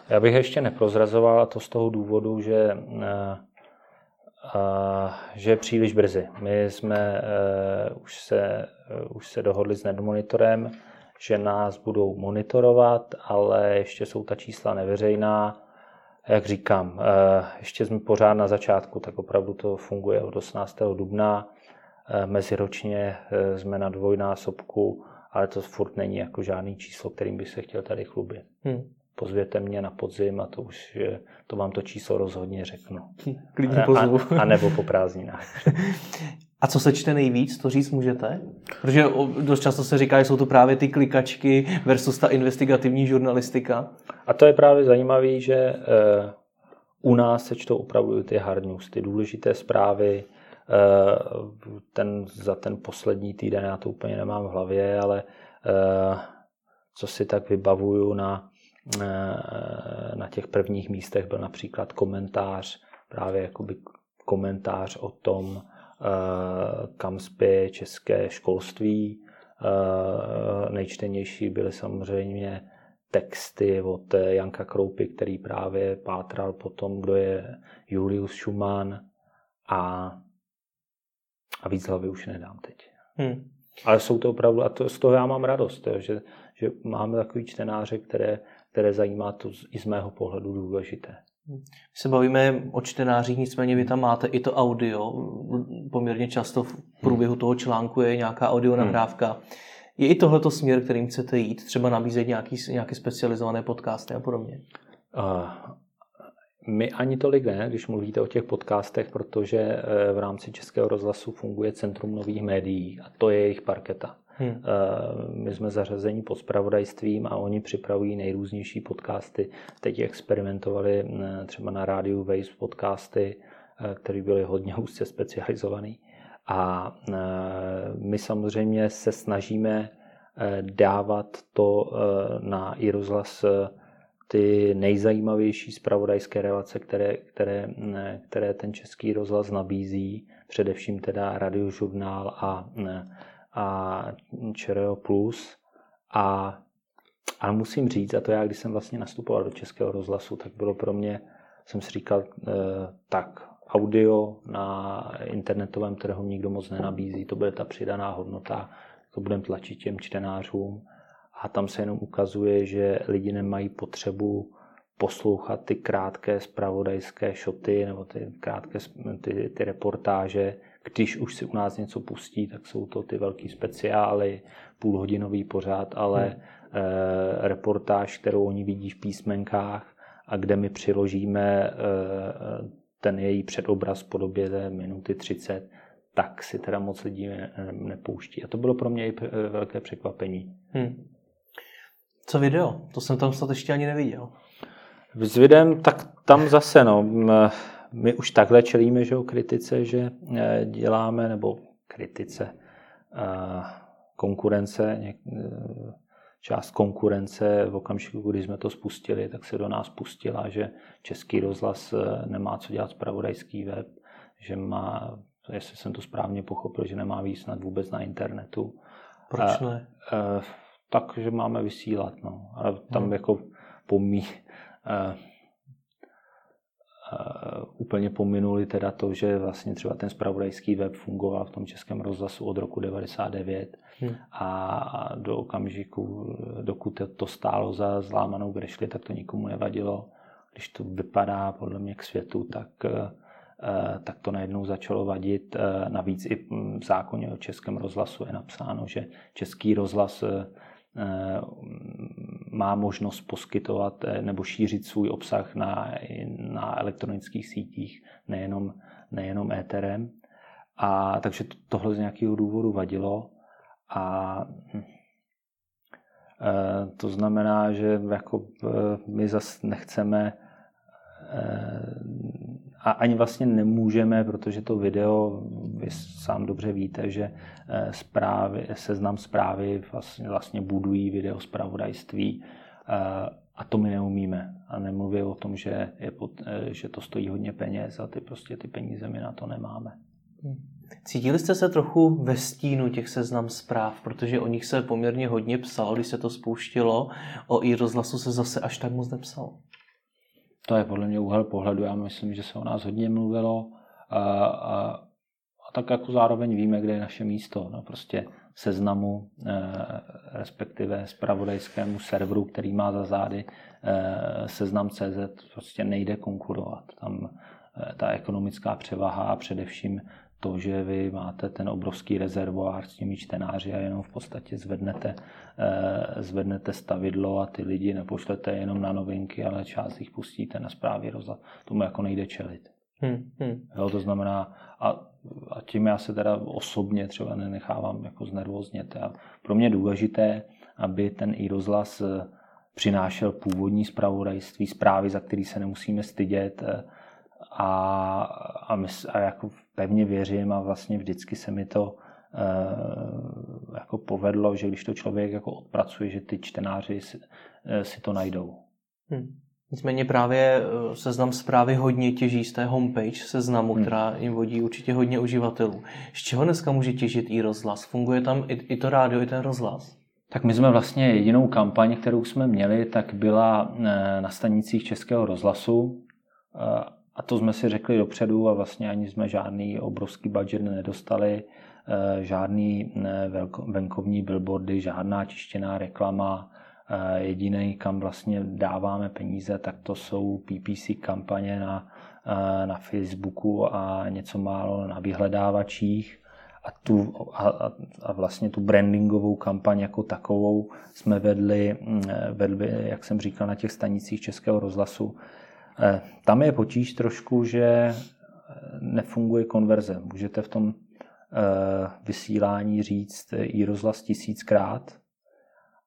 Já bych ještě neprozrazoval a to z toho důvodu, že, že je příliš brzy. My jsme už se, už se dohodli s Nedmonitorem, že nás budou monitorovat, ale ještě jsou ta čísla neveřejná jak říkám, eh, ještě jsme pořád na začátku, tak opravdu to funguje od 18. dubna. Eh, meziročně eh, jsme na dvojnásobku, ale to furt není jako žádný číslo, kterým bych se chtěl tady chlubit. Hmm. Pozvěte mě na podzim a to už to vám to číslo rozhodně řeknu. Hm, klidně pozvu. A, a nebo po prázdninách. A co se čte nejvíc, to říct můžete? Protože dost často se říká, že jsou to právě ty klikačky versus ta investigativní žurnalistika. A to je právě zajímavé, že eh, u nás se čtou opravdu ty hard news, ty důležité zprávy. Eh, ten, za ten poslední týden já to úplně nemám v hlavě, ale eh, co si tak vybavuju na, na těch prvních místech byl například komentář, právě jakoby komentář o tom, kam spěje české školství. Nejčtenější byly samozřejmě texty od Janka Kroupy, který právě pátral po tom, kdo je Julius Schumann a, a víc hlavy už nedám teď. Hmm. Ale jsou to opravdu, a to, z toho já mám radost, jo, že, že máme takový čtenáře, které, které zajímá to z, i z mého pohledu důležité. My se bavíme o čtenářích, nicméně vy tam máte i to audio. Poměrně často v průběhu toho článku je nějaká audio nahrávka. Hmm. Je i tohleto směr, kterým chcete jít? Třeba nabízet nějaký, nějaké specializované podcasty a podobně? Uh, my ani tolik ne, když mluvíte o těch podcastech, protože eh, v rámci Českého rozhlasu funguje Centrum nových médií a to je jejich parketa. Hmm. Eh, my jsme zařazeni pod spravodajstvím a oni připravují nejrůznější podcasty. Teď experimentovali eh, třeba na rádiu Waves podcasty, které byly hodně úzce specializované. A my samozřejmě se snažíme dávat to na i rozhlas ty nejzajímavější spravodajské relace, které, které, které ten český rozhlas nabízí, především teda radiožurnál a, a Čereo Plus. A, a musím říct, a to já, když jsem vlastně nastupoval do českého rozhlasu, tak bylo pro mě, jsem si říkal, eh, tak audio na internetovém trhu nikdo moc nenabízí, to bude ta přidaná hodnota, to budeme tlačit těm čtenářům a tam se jenom ukazuje, že lidi nemají potřebu poslouchat ty krátké spravodajské šoty nebo ty krátké ty, ty reportáže. Když už si u nás něco pustí, tak jsou to ty velký speciály, půlhodinový pořád, ale hmm. e, reportáž, kterou oni vidí v písmenkách a kde my přiložíme e, ten její předobraz v podobě té minuty 30, tak si teda moc lidí nepouští. A to bylo pro mě i velké překvapení. Hmm. Co video? To jsem tam snad ještě ani neviděl. S videem, tak tam zase, no, my už takhle čelíme, že o kritice, že e, děláme, nebo kritice, e, konkurence, e, část konkurence v okamžiku, kdy jsme to spustili, tak se do nás pustila, že Český rozhlas nemá co dělat spravodajský web, že má, jestli jsem to správně pochopil, že nemá víc snad vůbec na internetu. Proč ne? tak, že máme vysílat. No. A tam hmm. jako pomí, úplně pominuli teda to, že vlastně třeba ten spravodajský web fungoval v tom českém rozhlasu od roku 99 hmm. a do okamžiku, dokud to stálo za zlámanou grešli, tak to nikomu nevadilo. Když to vypadá podle mě k světu, tak uh, tak to najednou začalo vadit. Navíc i v zákoně o českém rozhlasu je napsáno, že český rozhlas Eh, má možnost poskytovat eh, nebo šířit svůj obsah na, na elektronických sítích, nejenom, nejenom éterem. A takže tohle z nějakého důvodu vadilo. A hm, eh, to znamená, že jako my zase nechceme a ani vlastně nemůžeme, protože to video, vy sám dobře víte, že eh, zprávy, seznam zprávy vlastně, vlastně budují video zpravodajství eh, a to my neumíme. A nemluvím o tom, že, je, eh, že to stojí hodně peněz a ty prostě ty peníze my na to nemáme. Hmm. Cítili jste se trochu ve stínu těch seznam zpráv, protože o nich se poměrně hodně psalo, když se to spouštilo, o i rozhlasu se zase až tak moc nepsalo. To je podle mě úhel pohledu. Já myslím, že se o nás hodně mluvilo a, a, a tak jako zároveň víme, kde je naše místo. No prostě seznamu, eh, respektive spravodajskému serveru, který má za zády eh, seznam CZ, prostě nejde konkurovat. Tam eh, ta ekonomická převaha a především to, že vy máte ten obrovský rezervoár s těmi čtenáři a jenom v podstatě zvednete, eh, zvednete stavidlo a ty lidi nepošlete jenom na novinky, ale část jich pustíte na zprávy rozhlas. Tomu jako nejde čelit. Hmm, hmm. Jo, to znamená, a, a tím já se teda osobně třeba nenechávám jako znervoznět. A pro mě je důležité, aby ten i rozhlas eh, přinášel původní zpravodajství, zprávy, za který se nemusíme stydět, eh, a, a, my, a jako pevně věřím a vlastně vždycky se mi to uh, jako povedlo, že když to člověk jako odpracuje, že ty čtenáři si, uh, si to najdou. Hmm. Nicméně právě eh, seznam zprávy hodně těží z té homepage seznamu, hmm. která jim vodí určitě hodně uživatelů. Z čeho dneska může těžit i rozhlas? Funguje tam i, i to rádio, i ten rozhlas? Tak my jsme vlastně jedinou kampaň, kterou jsme měli, tak byla na stanicích Českého rozhlasu a to jsme si řekli dopředu a vlastně ani jsme žádný obrovský budget nedostali, eh, žádný venkovní billboardy, žádná čištěná reklama. Eh, jediný, kam vlastně dáváme peníze, tak to jsou PPC kampaně na, eh, na Facebooku a něco málo na vyhledávačích. A, tu, a, a vlastně tu brandingovou kampaň jako takovou jsme vedli, mm, vedli, jak jsem říkal, na těch stanicích Českého rozhlasu tam je potíž trošku, že eh, nefunguje konverze. Můžete v tom eh, vysílání říct i rozhlas tisíckrát,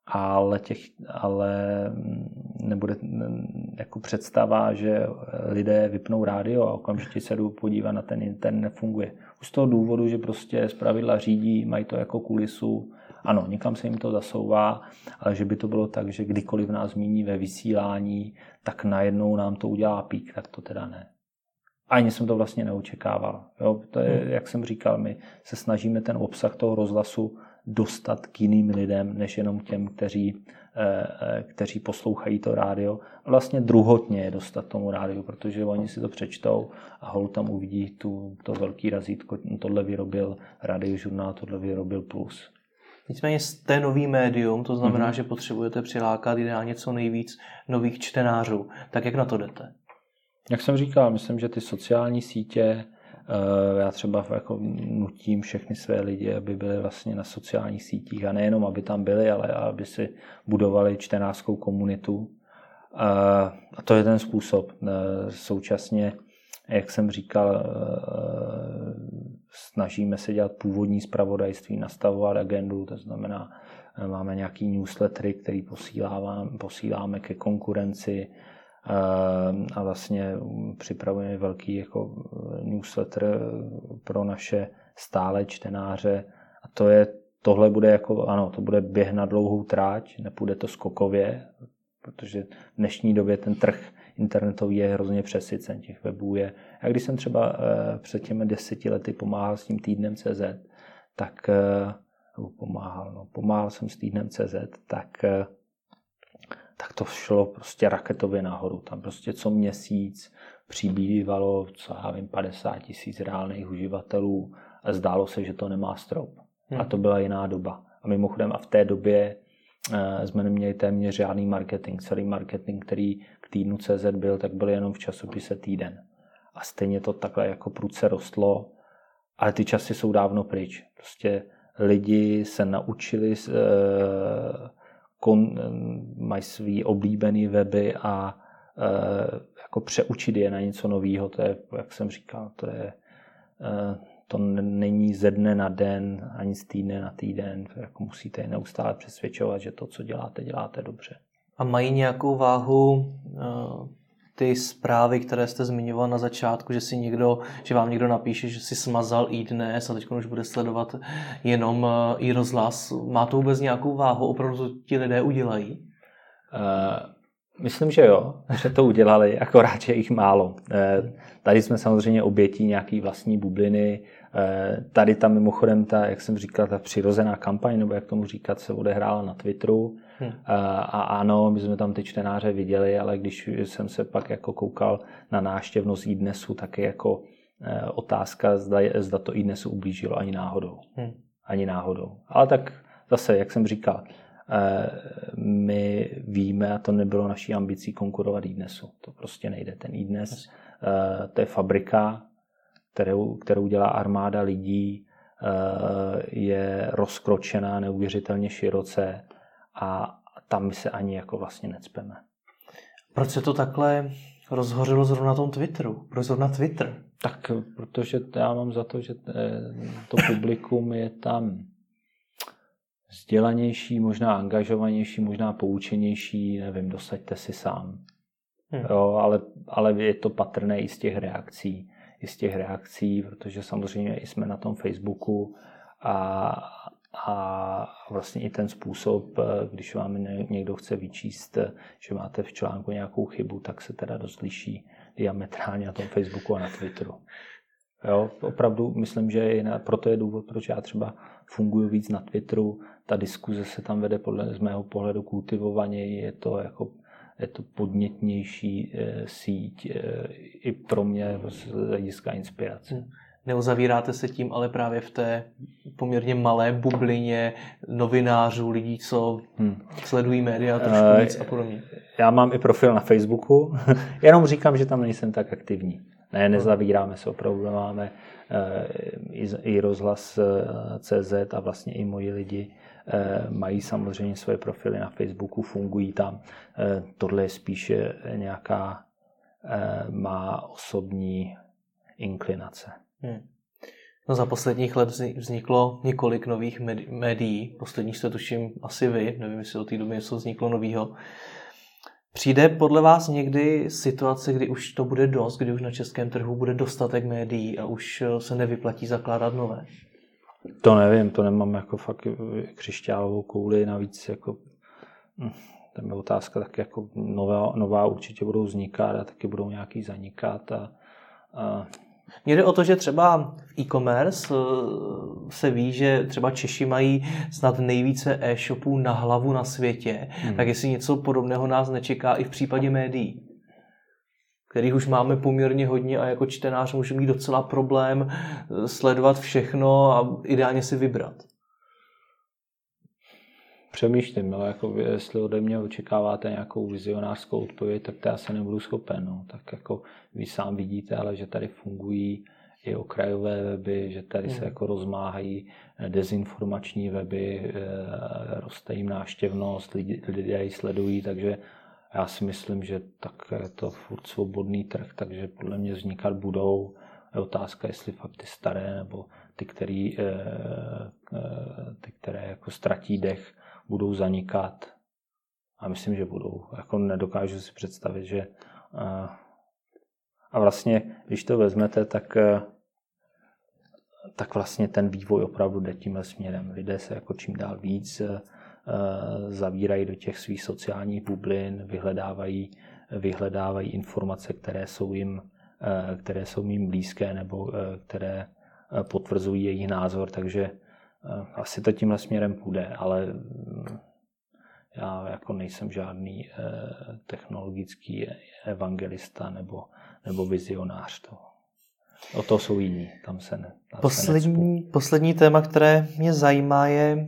ale, těch, ale mm, nebude mm, jako představa, že lidé vypnou rádio a okamžitě se jdou podívat na ten internet, nefunguje. Už z toho důvodu, že prostě z pravidla řídí, mají to jako kulisu Ano, někam se jim to zasouvá, ale že by to bylo tak, že kdykoliv nás zmíní ve vysílání, tak najednou nám to udělá pík, tak to teda ne. Ani jsem to vlastně neočekával. Jo, to je, hmm. jak jsem říkal, my se snažíme ten obsah toho rozhlasu dostat k jiným lidem, než jenom těm, kteří, eh, eh, kteří poslouchají to rádio. Vlastně druhotně je dostat tomu rádiu, protože oni si to přečtou a hol tam uvidí tu, to velký razítko, tohle vyrobil radiožurnál, tohle vyrobil plus. Nicméně jste nový médium, to znamená, mm-hmm. že potřebujete přilákat ideálně co nejvíc nových čtenářů. Tak jak na to jdete? Jak jsem říkal, myslím, že ty sociální sítě, eh, já třeba jako nutím všechny své lidi, aby byli vlastně na sociálních sítích a nejenom, aby tam byli, ale aby si budovali čtenářskou komunitu. Eh, a to je ten způsob. Eh, současně, jak jsem říkal, snažíme se dělat původní zpravodajství, nastavovat agendu, to znamená, máme nějaký newslettery, který posíláme, posíláme ke konkurenci, a vlastně připravujeme velký jako newsletter pro naše stále čtenáře. A to je, tohle bude jako, ano, to bude běh na dlouhou tráť, nepůjde to skokově, protože v dnešní době ten trh internetový je hrozně přesycen, těch webů je. A když jsem třeba eh, před těmi deseti lety pomáhal s tím týdnem CZ, tak eh, pomáhal, no, pomáhal jsem s týdnem CZ, tak eh, tak to šlo prostě raketově nahoru. Tam prostě co měsíc přibývalo, co já vím, 50 tisíc reálných uživatelů a zdálo se, že to nemá strop. Hmm. A to byla jiná doba. A mimochodem a v té době jsme neměli téměř žádný marketing. Celý marketing, který týdnu CZ byl, tak byl jenom v časopise Týden. A stejně to takhle jako prudce rostlo, ale ty časy jsou dávno pryč. Prostě lidi se naučili uh, kon, mají svý oblíbený weby a e, jako přeučit je na něco nového, to je, jak jsem říkal, to je to není ze dne na den, ani z týdne na týden. Jako musíte je neustále přesvědčovat, že to, co děláte, děláte dobře. A mají nějakou váhu e, ty zprávy, které jste zmiňoval na začátku, že si někdo, že vám někdo napíše, že si smazal i dnes a teď už bude sledovat jenom eh, i rozhlas. Má to vůbec nějakou váhu? Opravdu to ti lidé udělají? Uh, myslím, že jo, že to udělali, akorát, že jich málo. Tady jsme samozřejmě obětí nějaký vlastní bubliny. Tady tam mimochodem ta, jak jsem říkal, ta přirozená kampaň, nebo jak tomu říkat, se odehrála na Twitteru. Hmm. A ano, my jsme tam ty čtenáře viděli, ale když jsem se pak jako koukal na náštěvnost i dnesu, tak je jako eh, otázka, zda, zda to i dnesu ublížilo ani náhodou. Hmm. Ani náhodou. Ale tak zase, jak jsem říkal, eh, my víme, a to nebylo naší ambicí konkurovat i dnesu. To prostě nejde. Ten i dnes, eh, to je fabrika, kterou, kterou dělá armáda lidí, je rozkročená neuvěřitelně široce a tam my se ani jako vlastně necpeme. Proč se to takhle rozhořilo zrovna na tom Twitteru? Proč zrovna Twitter? Tak, protože já mám za to, že eh, to publikum je tam vzdělanější, možná angažovanější, možná poučenější, nevím, dosaďte si sám. Hmm. Jo, ale, ale je to patrné i z těch reakcí. I z těch reakcí, protože samozřejmě i jsme na tom Facebooku a, a vlastně i ten způsob, eh, když vám někdo chce vyčíst, eh, že máte v článku nějakou chybu, tak se teda dost liší diametrálně na tom Facebooku a na Twitteru. Jo, opravdu myslím, že je, proto je důvod, proč já třeba funguji víc na Twitteru. Ta diskuze se tam vede podle, z mého pohledu kultivovaně, je to jako je to podnětnější e, síť e, i pro mě z hlediska inspirace. Hmm. Neuzavíráte se tím, ale právě v té poměrně malé bublině novinářů, lidí, co hmm. sledují média trošku uh, víc a podobně. Já mám i profil na Facebooku, jenom říkám, že tam nejsem tak aktivní. Ne, nezavíráme se, opravdu máme uh, i, i rozhlas uh, CZ a vlastně i moji lidi mají samozřejmě své profily na Facebooku, fungují tam. Tohle je spíše nějaká má osobní inklinace. Hmm. No za posledních let vzniklo několik nových médií. Posledních jste tuším asi vy, nevím, jestli od té doby něco vzniklo nového. Přijde podle vás někdy situace, kdy už to bude dost, kdy už na českém trhu bude dostatek médií a už eh, se nevyplatí zakládat nové? To nevím, to nemám jako fakt křišťálovou kouli, navíc jako hm, tam je otázka, tak jako nová, nová určitě budou vznikat a taky budou nějaký zanikat a, a mně jde o to, že třeba v e-commerce eh, se ví, že třeba Češi mají snad nejvíce e-shopů na hlavu na světě, hmm. tak jestli něco podobného nás nečeká i v případě médií kterých už máme poměrně hodně a jako čtenář může mít docela problém eh, sledovat všechno a ideálně si vybrat. Přemýšlím, ale jako jestli ode mě očekáváte nějakou vizionářskou odpověď, tak to já se nebudu schopen. No. Tak jako vy sám vidíte, ale že tady fungují i okrajové weby, že tady se hmm. jako rozmáhají eh, dezinformační weby, eh, roste jim náštěvnost, lidi, lidé ji sledují, takže já si myslím, že tak je to furt svobodný trh, takže podle mě vznikat budou. Je otázka, jestli fakt ty staré nebo ty, který, eh, ty které jako ztratí dech, budou zanikat. A myslím, že budou. Jako nedokážu si představit, že a vlastně, když to vezmete, tak, eh, tak vlastně ten vývoj opravdu jde tímhle směrem. Lidé se jako čím dál víc eh, zavírají do těch svých sociálních bublin, vyhledávají, vyhledávají informace, které jsou jim, které jsou jim blízké nebo které potvrzují jejich názor, takže asi to tímhle směrem půjde, ale mm, já jako nejsem žádný technologický evangelista nebo nebo vizionář. To. O to jsou jiní, tam se ne. Tam poslední, se poslední téma, které mě zajímá, je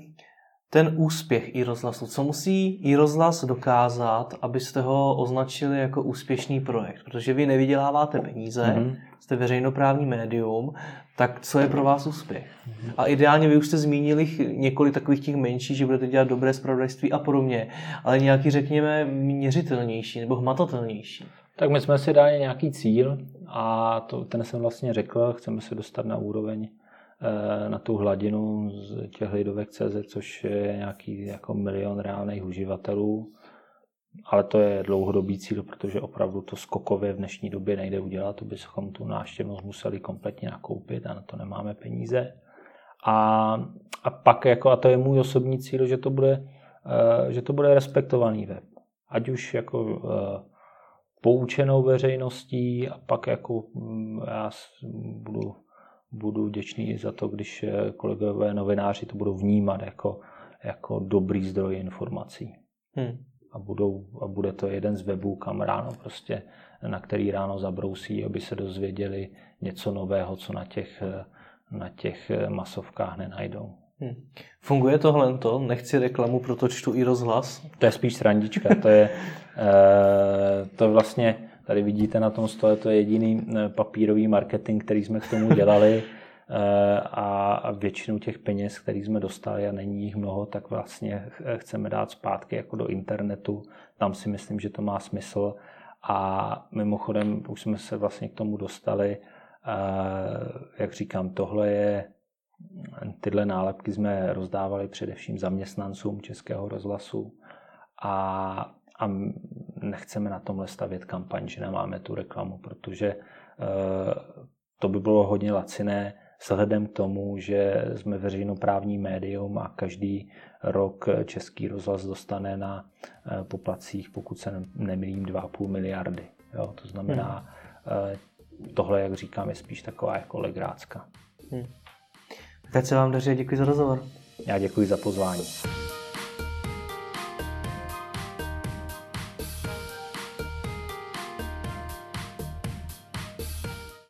ten úspěch i rozhlasu. Co musí i rozhlas dokázat, abyste ho označili jako úspěšný projekt? Protože vy nevyděláváte peníze, mm-hmm. jste veřejnoprávní médium, tak co je pro vás úspěch? Mm-hmm. A ideálně vy už jste zmínili několik takových těch menších, že budete dělat dobré spravodajství a podobně, ale nějaký, řekněme, měřitelnější nebo hmatatelnější. Tak my jsme si dali nějaký cíl a to, ten jsem vlastně řekl, chceme se dostat na úroveň na tu hladinu z těch lidovek CZ, což je nějaký jako milion reálných uživatelů. Ale to je dlouhodobý cíl, protože opravdu to skokově v dnešní době nejde udělat, to bychom tu návštěvnost museli kompletně nakoupit a na to nemáme peníze. A, a pak, jako, a to je můj osobní cíl, že to bude, eh, že to bude respektovaný web. Ať už jako eh, poučenou veřejností a pak jako mm, já budu, budu vděčný i za to, když eh, kolegové novináři to budou vnímat jako, jako dobrý zdroj informací. Hmm. A, budou, a bude to jeden z webů, kam ráno prostě, na který ráno zabrousí, aby se dozvěděli něco nového, co na těch, eh, na těch eh, masovkách nenajdou. Hmm. Funguje tohle to? Nechci reklamu, proto čtu i rozhlas. To je spíš srandička. To je to vlastně, tady vidíte na tom stole, to je jediný eh, papírový marketing, který jsme k tomu dělali e, a, většinu těch peněz, který jsme dostali a není jich mnoho, tak vlastně chceme dát zpátky jako do internetu. Tam si myslím, že to má smysl. A mimochodem už jsme se vlastně k tomu dostali. Jak říkám, tohle je Tyhle nálepky jsme rozdávali především zaměstnancům Českého rozhlasu a, a nechceme na tomhle stavět kampaň, že nemáme tu reklamu, protože e, to by bylo hodně laciné vzhledem k tomu, že jsme veřejnoprávní médium a každý rok Český rozhlas dostane na e, poplacích, pokud se nemýlím, 2,5 miliardy. Jo, to znamená, hmm. e, tohle, jak říkám, je spíš taková jako legrácka. Hmm. Tak se vám daří děkuji za rozhovor. Já děkuji za pozvání.